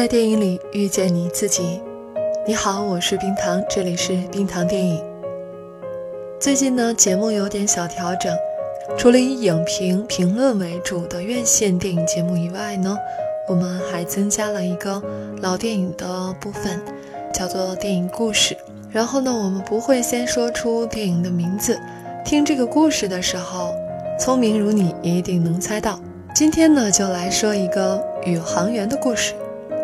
在电影里遇见你自己。你好，我是冰糖，这里是冰糖电影。最近呢，节目有点小调整，除了以影评评论为主的院线电影节目以外呢，我们还增加了一个老电影的部分，叫做电影故事。然后呢，我们不会先说出电影的名字，听这个故事的时候，聪明如你一定能猜到。今天呢，就来说一个宇航员的故事。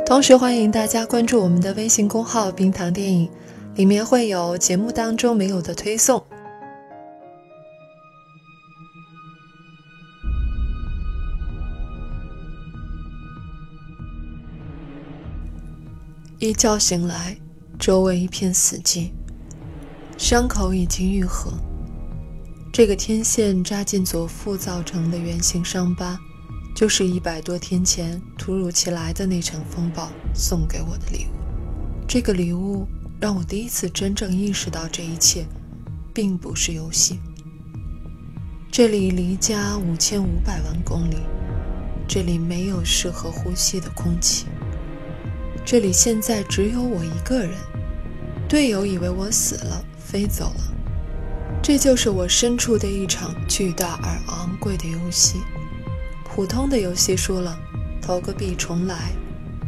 同时欢迎大家关注我们的微信公号“冰糖电影”，里面会有节目当中没有的推送。一觉醒来，周围一片死寂，伤口已经愈合。这个天线扎进左腹造成的圆形伤疤。就是一百多天前突如其来的那场风暴送给我的礼物。这个礼物让我第一次真正意识到，这一切并不是游戏。这里离家五千五百万公里，这里没有适合呼吸的空气，这里现在只有我一个人。队友以为我死了，飞走了。这就是我身处的一场巨大而昂贵的游戏。普通的游戏输了，投个币重来，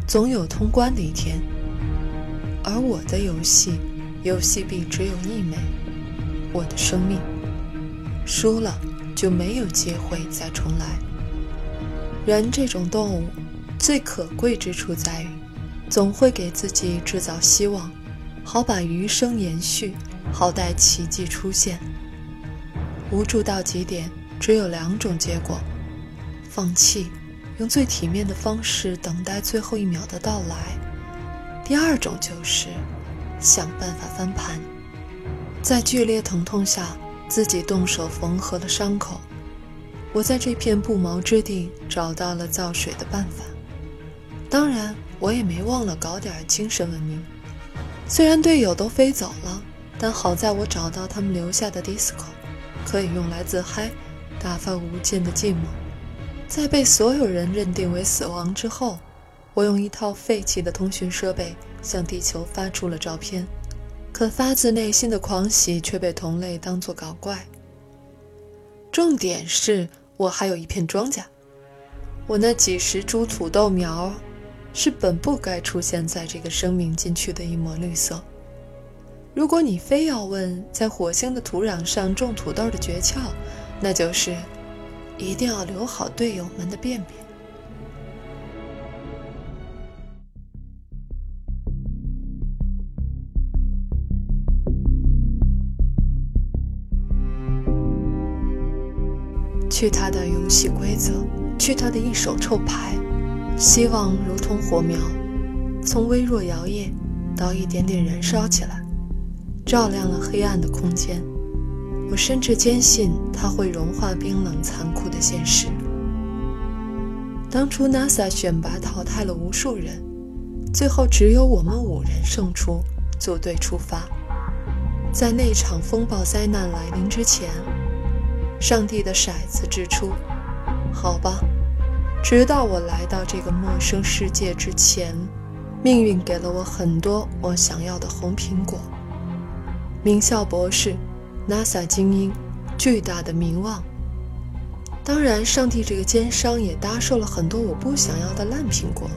总有通关的一天。而我的游戏，游戏币只有一枚，我的生命。输了就没有机会再重来。人这种动物，最可贵之处在于，总会给自己制造希望，好把余生延续，好待奇迹出现。无助到极点，只有两种结果。放弃，用最体面的方式等待最后一秒的到来。第二种就是想办法翻盘，在剧烈疼痛下自己动手缝合了伤口。我在这片不毛之地找到了造水的办法。当然，我也没忘了搞点精神文明。虽然队友都飞走了，但好在我找到他们留下的 disco，可以用来自嗨，打发无尽的寂寞。在被所有人认定为死亡之后，我用一套废弃的通讯设备向地球发出了照片，可发自内心的狂喜却被同类当作搞怪。重点是我还有一片庄稼，我那几十株土豆苗，是本不该出现在这个生命禁区的一抹绿色。如果你非要问在火星的土壤上种土豆的诀窍，那就是。一定要留好队友们的便便。去他的游戏规则，去他的一手臭牌。希望如同火苗，从微弱摇曳到一点点燃烧起来，照亮了黑暗的空间。我甚至坚信它会融化冰冷残酷的现实。当初 NASA 选拔淘汰了无数人，最后只有我们五人胜出，组队出发。在那场风暴灾难来临之前，上帝的骰子掷出，好吧，直到我来到这个陌生世界之前，命运给了我很多我想要的红苹果，名校博士。NASA 精英，巨大的名望。当然，上帝这个奸商也搭售了很多我不想要的烂苹果，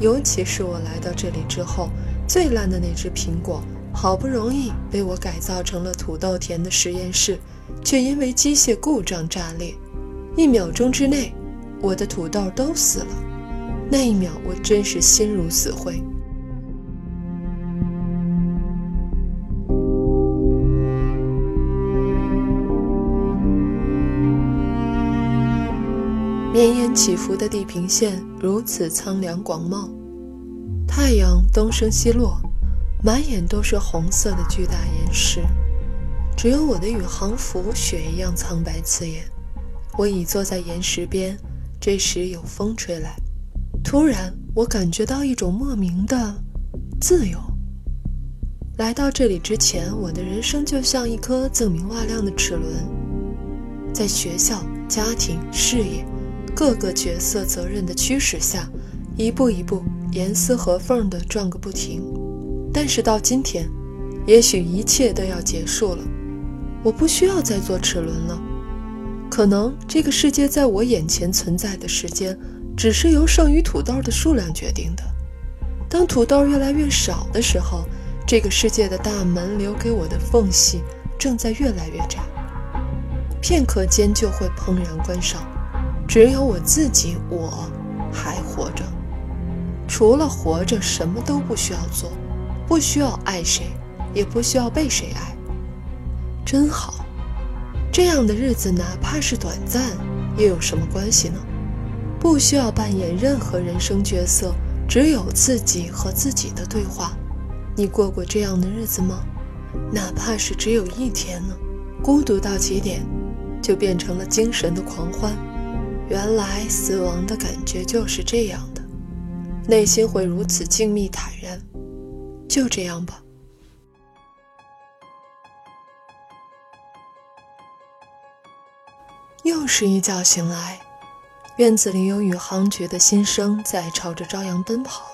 尤其是我来到这里之后，最烂的那只苹果，好不容易被我改造成了土豆田的实验室，却因为机械故障炸裂。一秒钟之内，我的土豆都死了。那一秒，我真是心如死灰。绵延起伏的地平线如此苍凉广袤，太阳东升西落，满眼都是红色的巨大岩石，只有我的宇航服雪一样苍白刺眼。我倚坐在岩石边，这时有风吹来，突然我感觉到一种莫名的自由。来到这里之前，我的人生就像一颗锃明瓦亮的齿轮，在学校、家庭、事业。各个角色责任的驱使下，一步一步严丝合缝地转个不停。但是到今天，也许一切都要结束了，我不需要再做齿轮了。可能这个世界在我眼前存在的时间，只是由剩余土豆的数量决定的。当土豆越来越少的时候，这个世界的大门留给我的缝隙正在越来越窄，片刻间就会砰然关上。只有我自己，我还活着。除了活着，什么都不需要做。不需要爱谁，也不需要被谁爱，真好。这样的日子，哪怕是短暂，又有什么关系呢？不需要扮演任何人生角色，只有自己和自己的对话。你过过这样的日子吗？哪怕是只有一天呢？孤独到极点，就变成了精神的狂欢。原来死亡的感觉就是这样的，内心会如此静谧坦然。就这样吧。又是一觉醒来，院子里有宇航局的新生在朝着朝阳奔跑。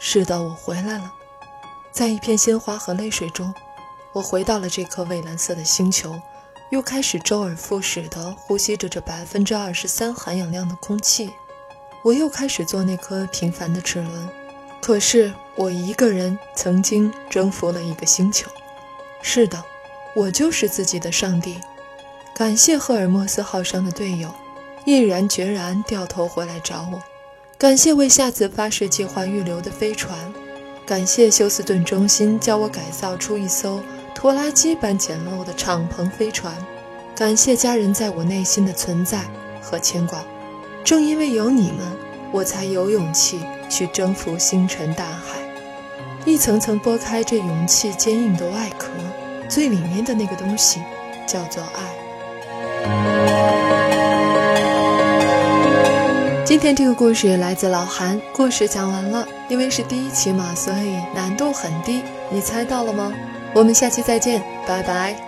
是的，我回来了。在一片鲜花和泪水中，我回到了这颗蔚蓝色的星球，又开始周而复始地呼吸着这百分之二十三含氧量的空气。我又开始做那颗平凡的齿轮。可是我一个人曾经征服了一个星球，是的，我就是自己的上帝。感谢赫尔墨斯号上的队友，毅然决然掉头回来找我；感谢为下次发射计划预留的飞船；感谢休斯顿中心教我改造出一艘拖拉机般简陋的敞篷飞船；感谢家人在我内心的存在和牵挂。正因为有你们。我才有勇气去征服星辰大海，一层层剥开这勇气坚硬的外壳，最里面的那个东西叫做爱。今天这个故事来自老韩，故事讲完了，因为是第一期嘛，所以难度很低。你猜到了吗？我们下期再见，拜拜。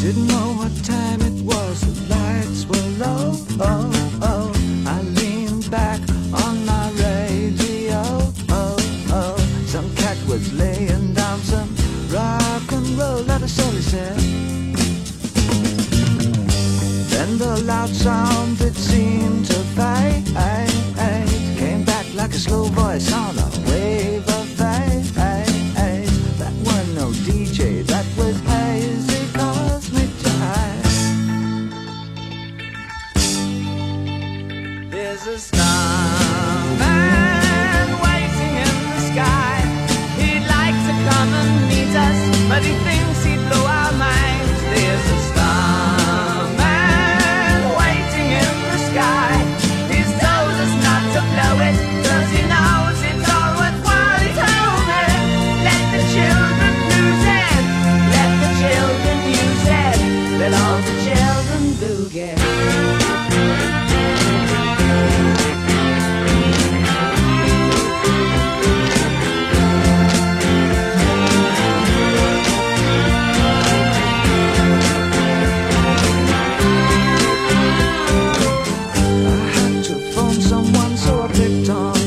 Didn't know what time the loud sound that seemed to fade. Came back like a slow voice on a wave so I picked on